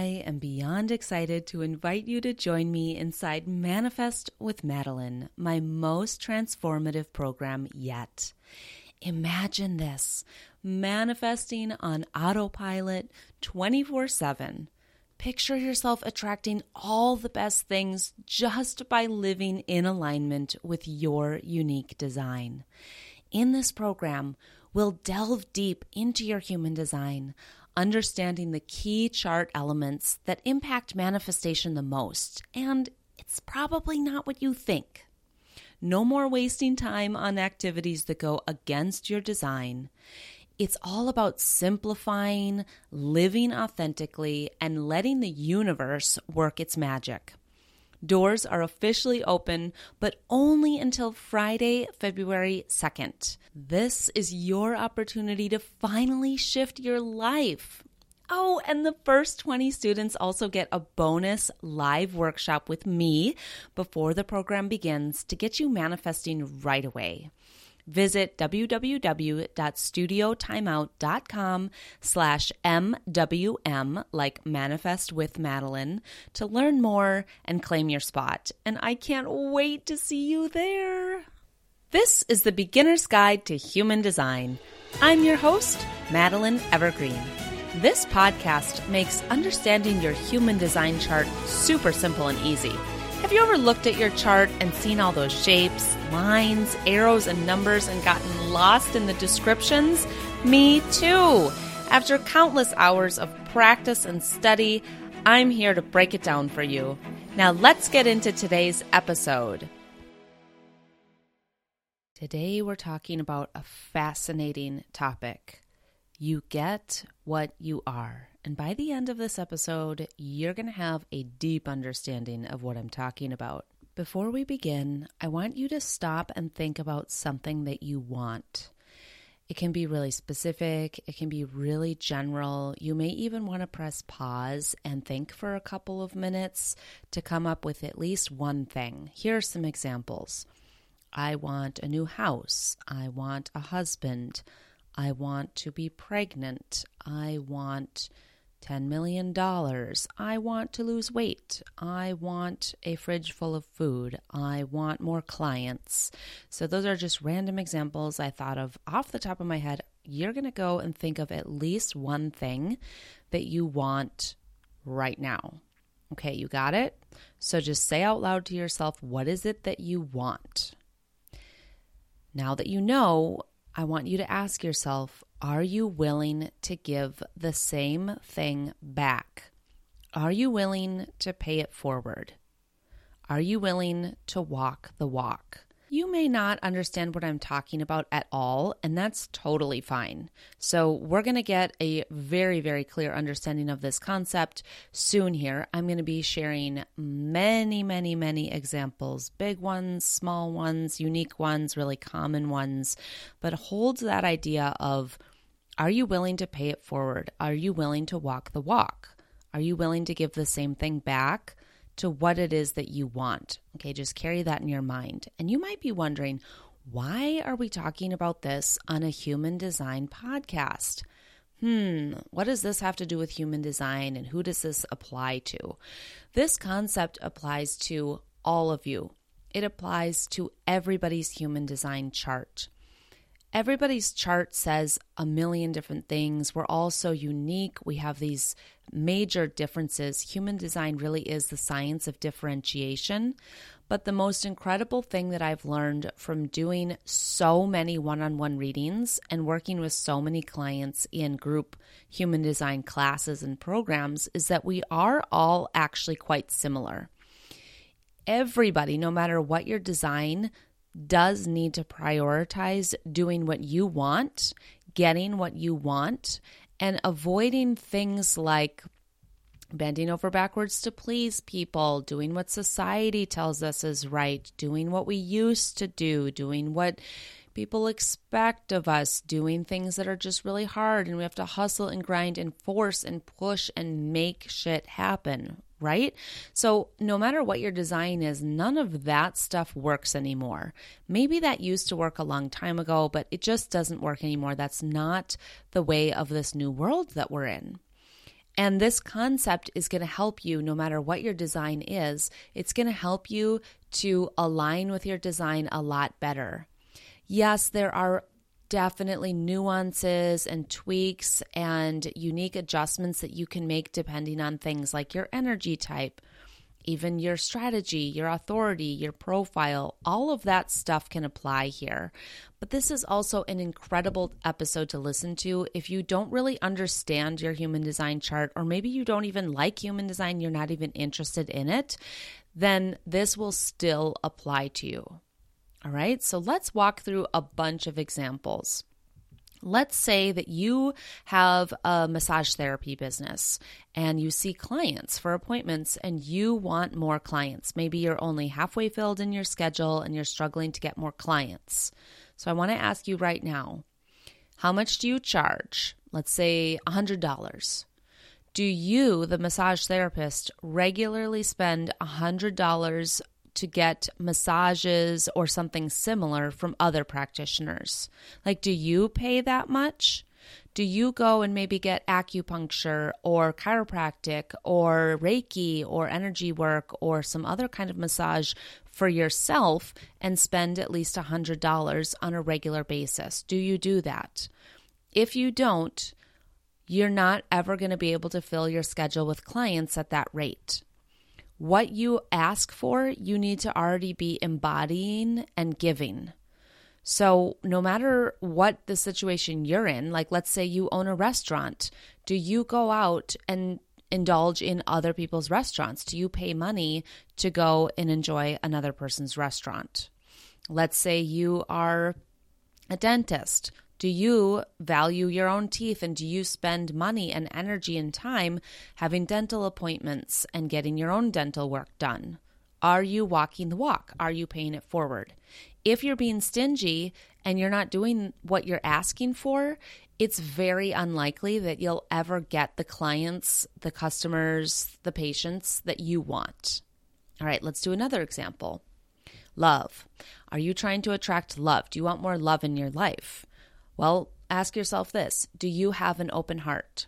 I am beyond excited to invite you to join me inside Manifest with Madeline, my most transformative program yet. Imagine this manifesting on autopilot 24 7. Picture yourself attracting all the best things just by living in alignment with your unique design. In this program, we'll delve deep into your human design understanding the key chart elements that impact manifestation the most, and it's probably not what you think. No more wasting time on activities that go against your design. It's all about simplifying, living authentically, and letting the universe work its magic. Doors are officially open, but only until Friday, February 2nd. This is your opportunity to finally shift your life. Oh, and the first 20 students also get a bonus live workshop with me before the program begins to get you manifesting right away. Visit www.studiotimeout.com slash MWM, like Manifest with Madeline, to learn more and claim your spot. And I can't wait to see you there. This is the Beginner's Guide to Human Design. I'm your host, Madeline Evergreen. This podcast makes understanding your human design chart super simple and easy. Have you ever looked at your chart and seen all those shapes, lines, arrows, and numbers and gotten lost in the descriptions? Me too. After countless hours of practice and study, I'm here to break it down for you. Now let's get into today's episode. Today, we're talking about a fascinating topic. You get what you are. And by the end of this episode, you're going to have a deep understanding of what I'm talking about. Before we begin, I want you to stop and think about something that you want. It can be really specific, it can be really general. You may even want to press pause and think for a couple of minutes to come up with at least one thing. Here are some examples. I want a new house. I want a husband. I want to be pregnant. I want $10 million. I want to lose weight. I want a fridge full of food. I want more clients. So, those are just random examples I thought of off the top of my head. You're going to go and think of at least one thing that you want right now. Okay, you got it? So, just say out loud to yourself, what is it that you want? Now that you know, I want you to ask yourself are you willing to give the same thing back? Are you willing to pay it forward? Are you willing to walk the walk? You may not understand what I'm talking about at all, and that's totally fine. So, we're going to get a very, very clear understanding of this concept soon here. I'm going to be sharing many, many, many examples big ones, small ones, unique ones, really common ones, but hold that idea of are you willing to pay it forward? Are you willing to walk the walk? Are you willing to give the same thing back? to what it is that you want. Okay, just carry that in your mind. And you might be wondering, why are we talking about this on a human design podcast? Hmm, what does this have to do with human design and who does this apply to? This concept applies to all of you. It applies to everybody's human design chart. Everybody's chart says a million different things. We're all so unique. We have these major differences. Human design really is the science of differentiation. But the most incredible thing that I've learned from doing so many one on one readings and working with so many clients in group human design classes and programs is that we are all actually quite similar. Everybody, no matter what your design, does need to prioritize doing what you want, getting what you want, and avoiding things like bending over backwards to please people, doing what society tells us is right, doing what we used to do, doing what people expect of us, doing things that are just really hard, and we have to hustle and grind and force and push and make shit happen, right? So, no matter what your design is, none of that stuff works anymore. Maybe that used to work a long time ago, but it just doesn't work anymore. That's not the way of this new world that we're in. And this concept is going to help you no matter what your design is, it's going to help you to align with your design a lot better. Yes, there are definitely nuances and tweaks and unique adjustments that you can make depending on things like your energy type, even your strategy, your authority, your profile, all of that stuff can apply here. But this is also an incredible episode to listen to if you don't really understand your human design chart, or maybe you don't even like human design, you're not even interested in it, then this will still apply to you. All right, so let's walk through a bunch of examples. Let's say that you have a massage therapy business and you see clients for appointments and you want more clients. Maybe you're only halfway filled in your schedule and you're struggling to get more clients. So I want to ask you right now how much do you charge? Let's say $100. Do you, the massage therapist, regularly spend $100 to get massages or something similar from other practitioners? Like, do you pay that much? Do you go and maybe get acupuncture or chiropractic or Reiki or energy work or some other kind of massage for yourself and spend at least $100 on a regular basis? Do you do that? If you don't, you're not ever going to be able to fill your schedule with clients at that rate what you ask for, you need to already be embodying and giving. So, no matter what the situation you're in, like let's say you own a restaurant, do you go out and indulge in other people's restaurants? Do you pay money to go and enjoy another person's restaurant? Let's say you are a dentist. Do you value your own teeth and do you spend money and energy and time having dental appointments and getting your own dental work done? Are you walking the walk? Are you paying it forward? If you're being stingy and you're not doing what you're asking for, it's very unlikely that you'll ever get the clients, the customers, the patients that you want. All right, let's do another example. Love. Are you trying to attract love? Do you want more love in your life? Well, ask yourself this Do you have an open heart?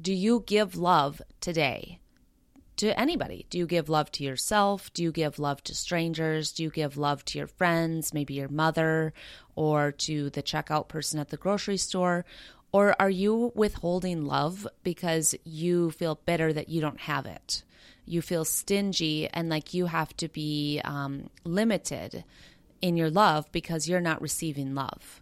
Do you give love today? To anybody? Do you give love to yourself? Do you give love to strangers? Do you give love to your friends, maybe your mother, or to the checkout person at the grocery store? Or are you withholding love because you feel bitter that you don't have it? You feel stingy and like you have to be um, limited in your love because you're not receiving love.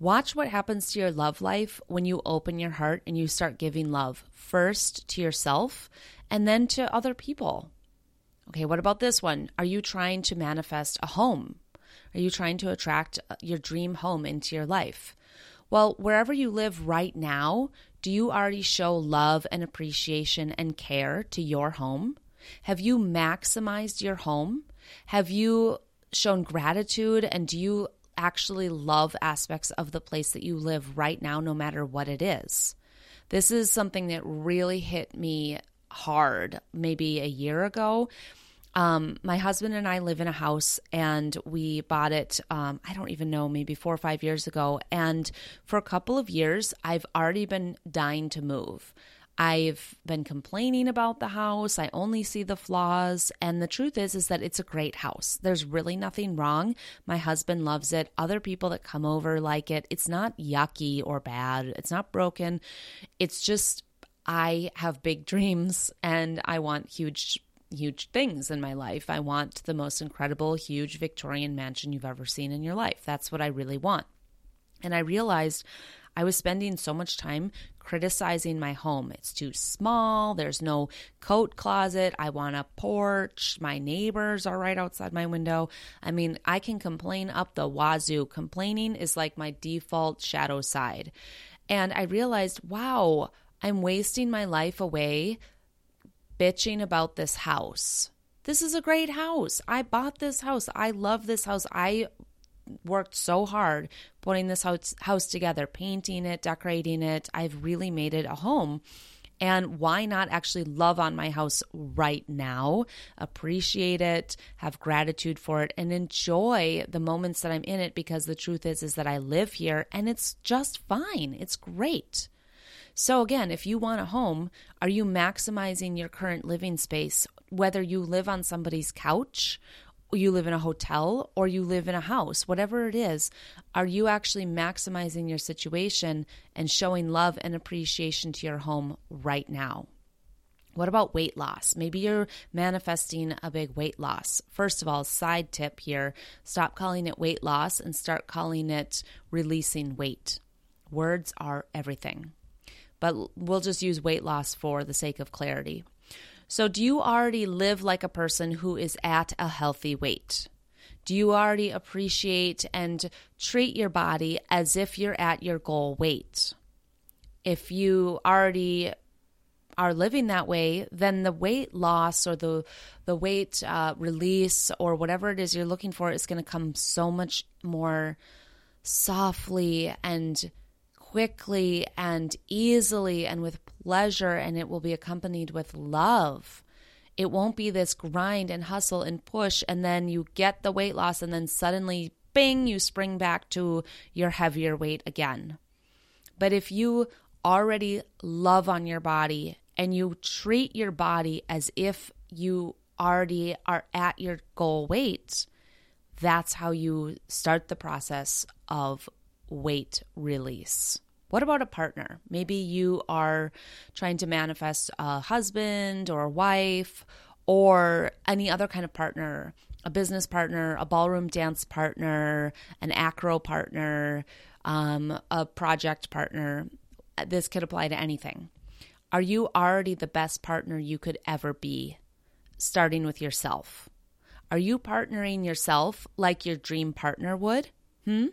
Watch what happens to your love life when you open your heart and you start giving love first to yourself and then to other people. Okay, what about this one? Are you trying to manifest a home? Are you trying to attract uh, your dream home into your life? Well, wherever you live right now, do you already show love and appreciation and care to your home? Have you maximized your home? Have you shown gratitude and do you actually love aspects of the place that you live right now, no matter what it is. This is something that really hit me hard maybe a year ago. Um, my husband and I live in a house and we bought it, um, I don't even know, maybe four or five years ago. And for a couple of years, I've already been dying to move. I've been complaining about the house. I only see the flaws. And the truth is, is that it's a great house. There's really nothing wrong. My husband loves it. Other people that come over like it. It's not yucky or bad. It's not broken. It's just, I have big dreams and I want huge huge things in my life. I want the most incredible, huge Victorian mansion you've ever seen in your life. That's what I really want. And I realized I was spending so much time criticizing my home. It's too small. There's no coat closet. I want a porch. My neighbors are right outside my window. I mean, I can complain up the wazoo. Complaining is like my default shadow side. And I realized, wow, I'm wasting my life away bitching about this house. This is a great house. I bought this house. I love this house. I worked so hard putting this house, house together, painting it, decorating it. I've really made it a home. And why not actually love on my house right now, appreciate it, have gratitude for it, and enjoy the moments that I'm in it? Because the truth is, is that I live here and it's just fine. It's great. So, again, if you want a home, are you maximizing your current living space, whether you live on somebody's couch, you live in a hotel, or you live in a house, whatever it is? Are you actually maximizing your situation and showing love and appreciation to your home right now? What about weight loss? Maybe you're manifesting a big weight loss. First of all, side tip here stop calling it weight loss and start calling it releasing weight. Words are everything. But we'll just use weight loss for the sake of clarity. So, do you already live like a person who is at a healthy weight? Do you already appreciate and treat your body as if you're at your goal weight? If you already are living that way, then the weight loss or the the weight uh, release or whatever it is you're looking for is going to come so much more softly and quickly and easily and with pleasure, and it will be accompanied with love. It won't be this grind and hustle and push, and then you get the weight loss, and then suddenly, bing, you spring back to your heavier weight again. But if you already love on your body and you treat your body as if you already are at your goal weight, that's how you start the process of weight release. What about a partner? Maybe you are trying to manifest a husband or a wife or any other kind of partner, a business partner, a ballroom dance partner, an acro partner, um, a project partner. This could apply to anything. Are you already the best partner you could ever be, starting with yourself? Are you partnering yourself like your dream partner would? Hmm?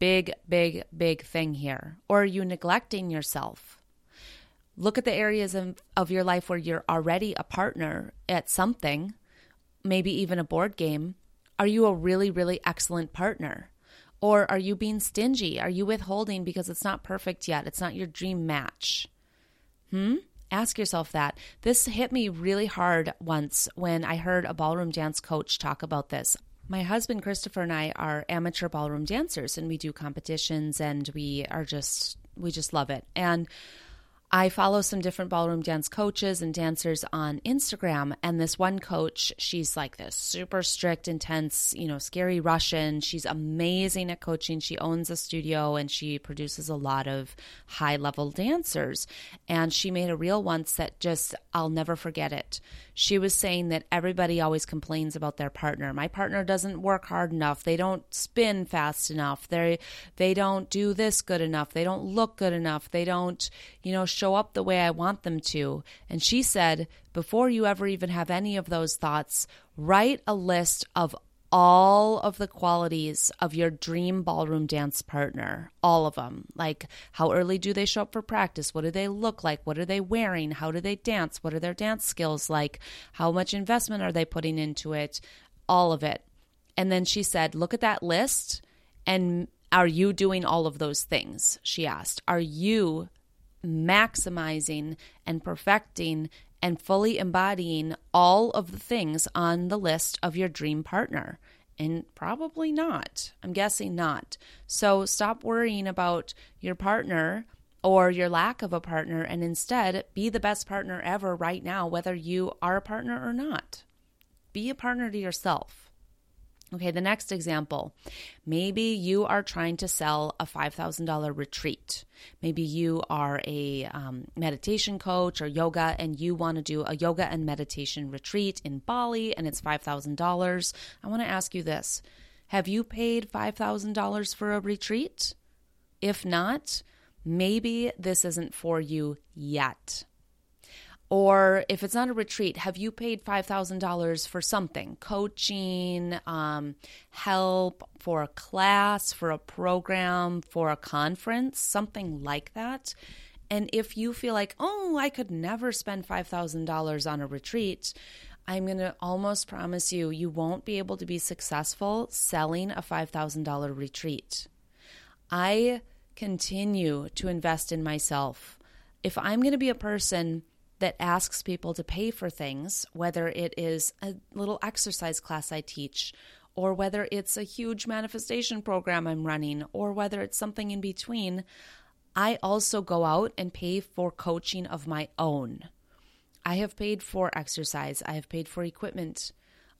Big, big, big thing here. Or are you neglecting yourself? Look at the areas of, of your life where you're already a partner at something, maybe even a board game. Are you a really, really excellent partner? Or are you being stingy? Are you withholding because it's not perfect yet? It's not your dream match. Hmm? Ask yourself that. This hit me really hard once when I heard a ballroom dance coach talk about this. My husband Christopher and I are amateur ballroom dancers and we do competitions and we are just we just love it. And I follow some different ballroom dance coaches and dancers on Instagram. And this one coach, she's like this super strict, intense, you know, scary Russian. She's amazing at coaching. She owns a studio and she produces a lot of high level dancers. And she made a reel once that just, I'll never forget it. She was saying that everybody always complains about their partner. My partner doesn't work hard enough. They don't spin fast enough. They they don't do this good enough. They don't look good enough. They don't, you know, show up the way I want them to. And she said, before you ever even have any of those thoughts, write a list of all of the qualities of your dream ballroom dance partner, all of them. Like, how early do they show up for practice? What do they look like? What are they wearing? How do they dance? What are their dance skills like? How much investment are they putting into it? All of it. And then she said, Look at that list and are you doing all of those things? She asked. Are you maximizing and perfecting and fully embodying all of the things on the list of your dream partner? And probably not. I'm guessing not. So stop worrying about your partner or your lack of a partner and instead be the best partner ever right now, whether you are a partner or not. Be a partner to yourself. Okay, the next example. Maybe you are trying to sell a $5,000 retreat. Maybe you are a um, meditation coach or yoga and you want to do a yoga and meditation retreat in Bali and it's $5,000. I want to ask you this Have you paid $5,000 for a retreat? If not, maybe this isn't for you yet. Or if it's not a retreat, have you paid $5,000 for something? Coaching, um, help for a class, for a program, for a conference, something like that. And if you feel like, oh, I could never spend $5,000 on a retreat, I'm going to almost promise you, you won't be able to be successful selling a $5,000 retreat. I continue to invest in myself. If I'm going to be a person that asks people to pay for things, whether it is a little exercise class I teach, or whether it's a huge manifestation program I'm running, or whether it's something in between, I also go out and pay for coaching of my own. I have paid for exercise, I have paid for equipment.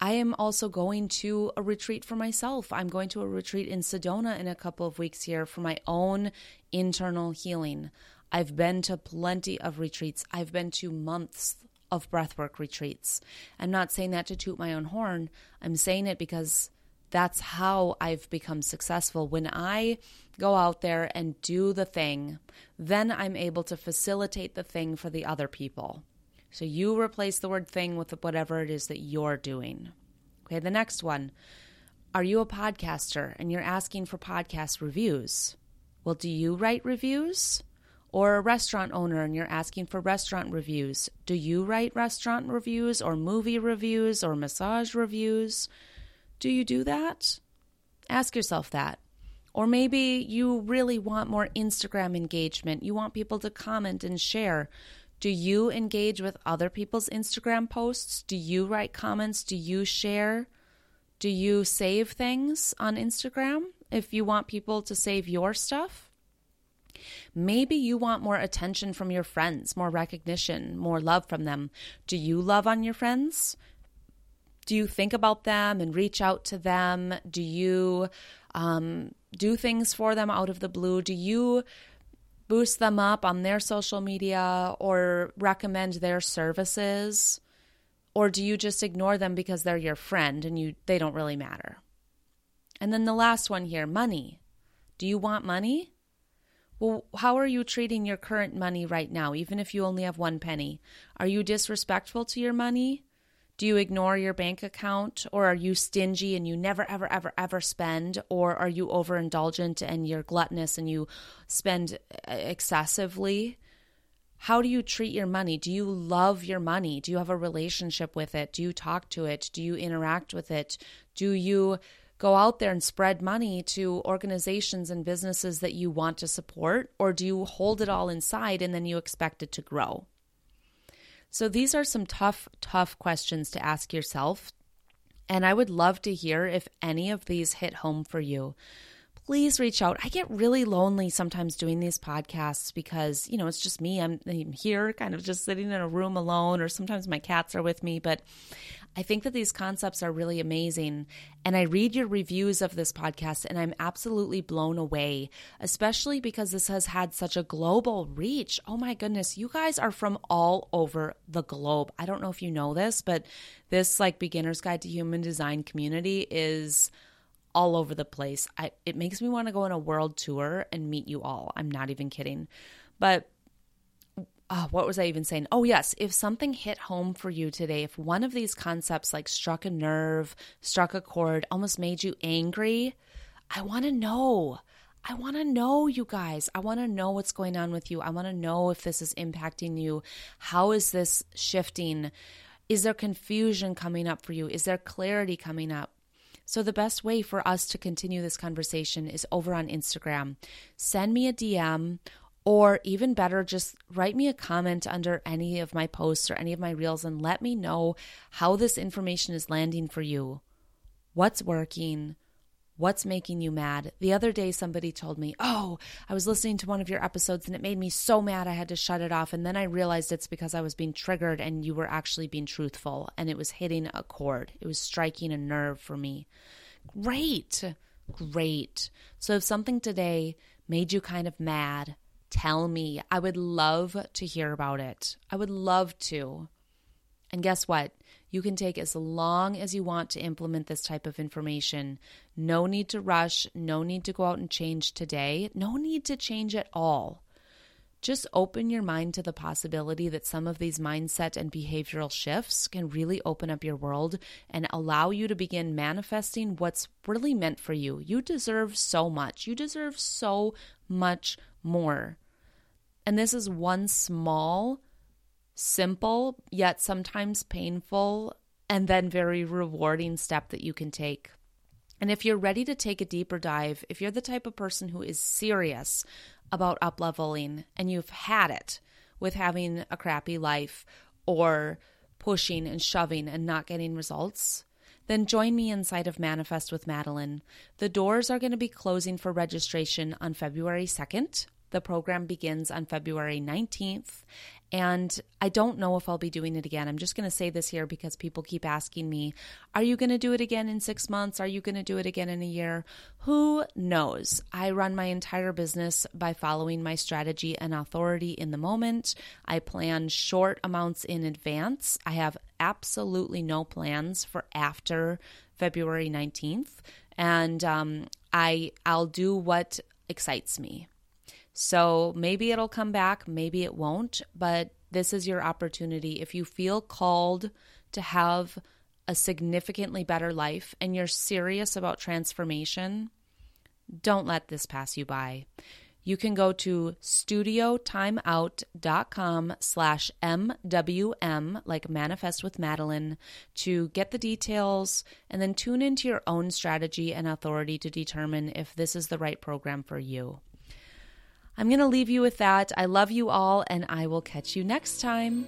I am also going to a retreat for myself. I'm going to a retreat in Sedona in a couple of weeks here for my own internal healing. I've been to plenty of retreats. I've been to months of breathwork retreats. I'm not saying that to toot my own horn. I'm saying it because that's how I've become successful. When I go out there and do the thing, then I'm able to facilitate the thing for the other people. So you replace the word thing with whatever it is that you're doing. Okay, the next one. Are you a podcaster and you're asking for podcast reviews? Well, do you write reviews? Or a restaurant owner and you're asking for restaurant reviews. Do you write restaurant reviews or movie reviews or massage reviews? Do you do that? Ask yourself that. Or maybe you really want more Instagram engagement. You want people to comment and share. Do you engage with other people's Instagram posts? Do you write comments? Do you share? Do you save things on Instagram if you want people to save your stuff? Maybe you want more attention from your friends, more recognition, more love from them. Do you love on your friends? Do you think about them and reach out to them? Do you um, do things for them out of the blue? Do you boost them up on their social media or recommend their services? Or do you just ignore them because they're your friend and you they don't really matter? And then the last one here, money. Do you want money? Well, how are you treating your current money right now, even if you only have one penny? Are you disrespectful to your money? Do you ignore your bank account or are you stingy and you never, ever, ever, ever spend? Or are you overindulgent and you're gluttonous and you spend uh, excessively? How do you treat your money? Do you love your money? Do you have a relationship with it? Do you talk to it? Do you interact with it? Do you go out there and spread money to organizations and businesses that you want to support? Or do you hold it all inside and then you expect it to grow? So these are some tough, tough questions to ask yourself. And I would love to hear if any of these hit home for you. Please reach out. I get really lonely sometimes doing these podcasts because, you know, it's just me. I'm, I'm here kind of just sitting in a room alone, or sometimes my cats are with me. But I think that these concepts are really amazing. And I read your reviews of this podcast and I'm absolutely blown away, especially because this has had such a global reach. Oh my goodness, you guys are from all over the globe. I don't know if you know this, but this like beginner's guide to human design community is all over the place. I, it makes me want to go on a world tour and meet you all. I'm not even kidding. But oh, what was I even saying? Oh, yes. If something hit home for you today, if one of these concepts like struck a nerve, struck a chord, almost made you angry, I want to know. I want to know you guys. I want to know what's going on with you. I want to know if this is impacting you. How is this shifting? Is there confusion coming up for you? Is there clarity coming up? So, the best way for us to continue this conversation is over on Instagram. Send me a DM or even better, just write me a comment under any of my posts or any of my reels and let me know how this information is landing for you. What's working? What's making you mad? The other day, somebody told me, Oh, I was listening to one of your episodes and it made me so mad I had to shut it off. And then I realized it's because I was being triggered and you were actually being truthful and it was hitting a chord. It was striking a nerve for me. Great. Great. So if something today made you kind of mad, Tell me. I would love to hear about it. I would love to. And guess what? You can take as long as you want to implement this type of information. No need to rush. No need to go out and change today. No need to change at all. Just open your mind to the possibility that some of these mindset and behavioral shifts can really open up your world and allow you to begin manifesting what's really meant for you. You deserve so much. You deserve so much more. And this is one small, simple, yet sometimes painful, and then very rewarding step that you can take. And if you're ready to take a deeper dive, if you're the type of person who is serious about upleveling and you've had it with having a crappy life or pushing and shoving and not getting results, then join me inside of Manifest with Madeline. The doors are going to be closing for registration on February 2nd. The program begins on February 19th. And I don't know if I'll be doing it again. I'm just going to say this here because people keep asking me, Are you going to do it again in six months? Are you going to do it again in a year? Who knows? I run my entire business by following my strategy and authority in the moment. I plan short amounts in advance. I have absolutely no plans for after February 19th. And um, I, I'll do what excites me. So maybe it'll come back, maybe it won't, but this is your opportunity. If you feel called to have a significantly better life and you're serious about transformation, don't let this pass you by. You can go to studiotimeout.com slash MWM, like Manifest with Madeline, to get the details and then tune into your own strategy and authority to determine if this is the right program for you. I'm going to leave you with that. I love you all, and I will catch you next time.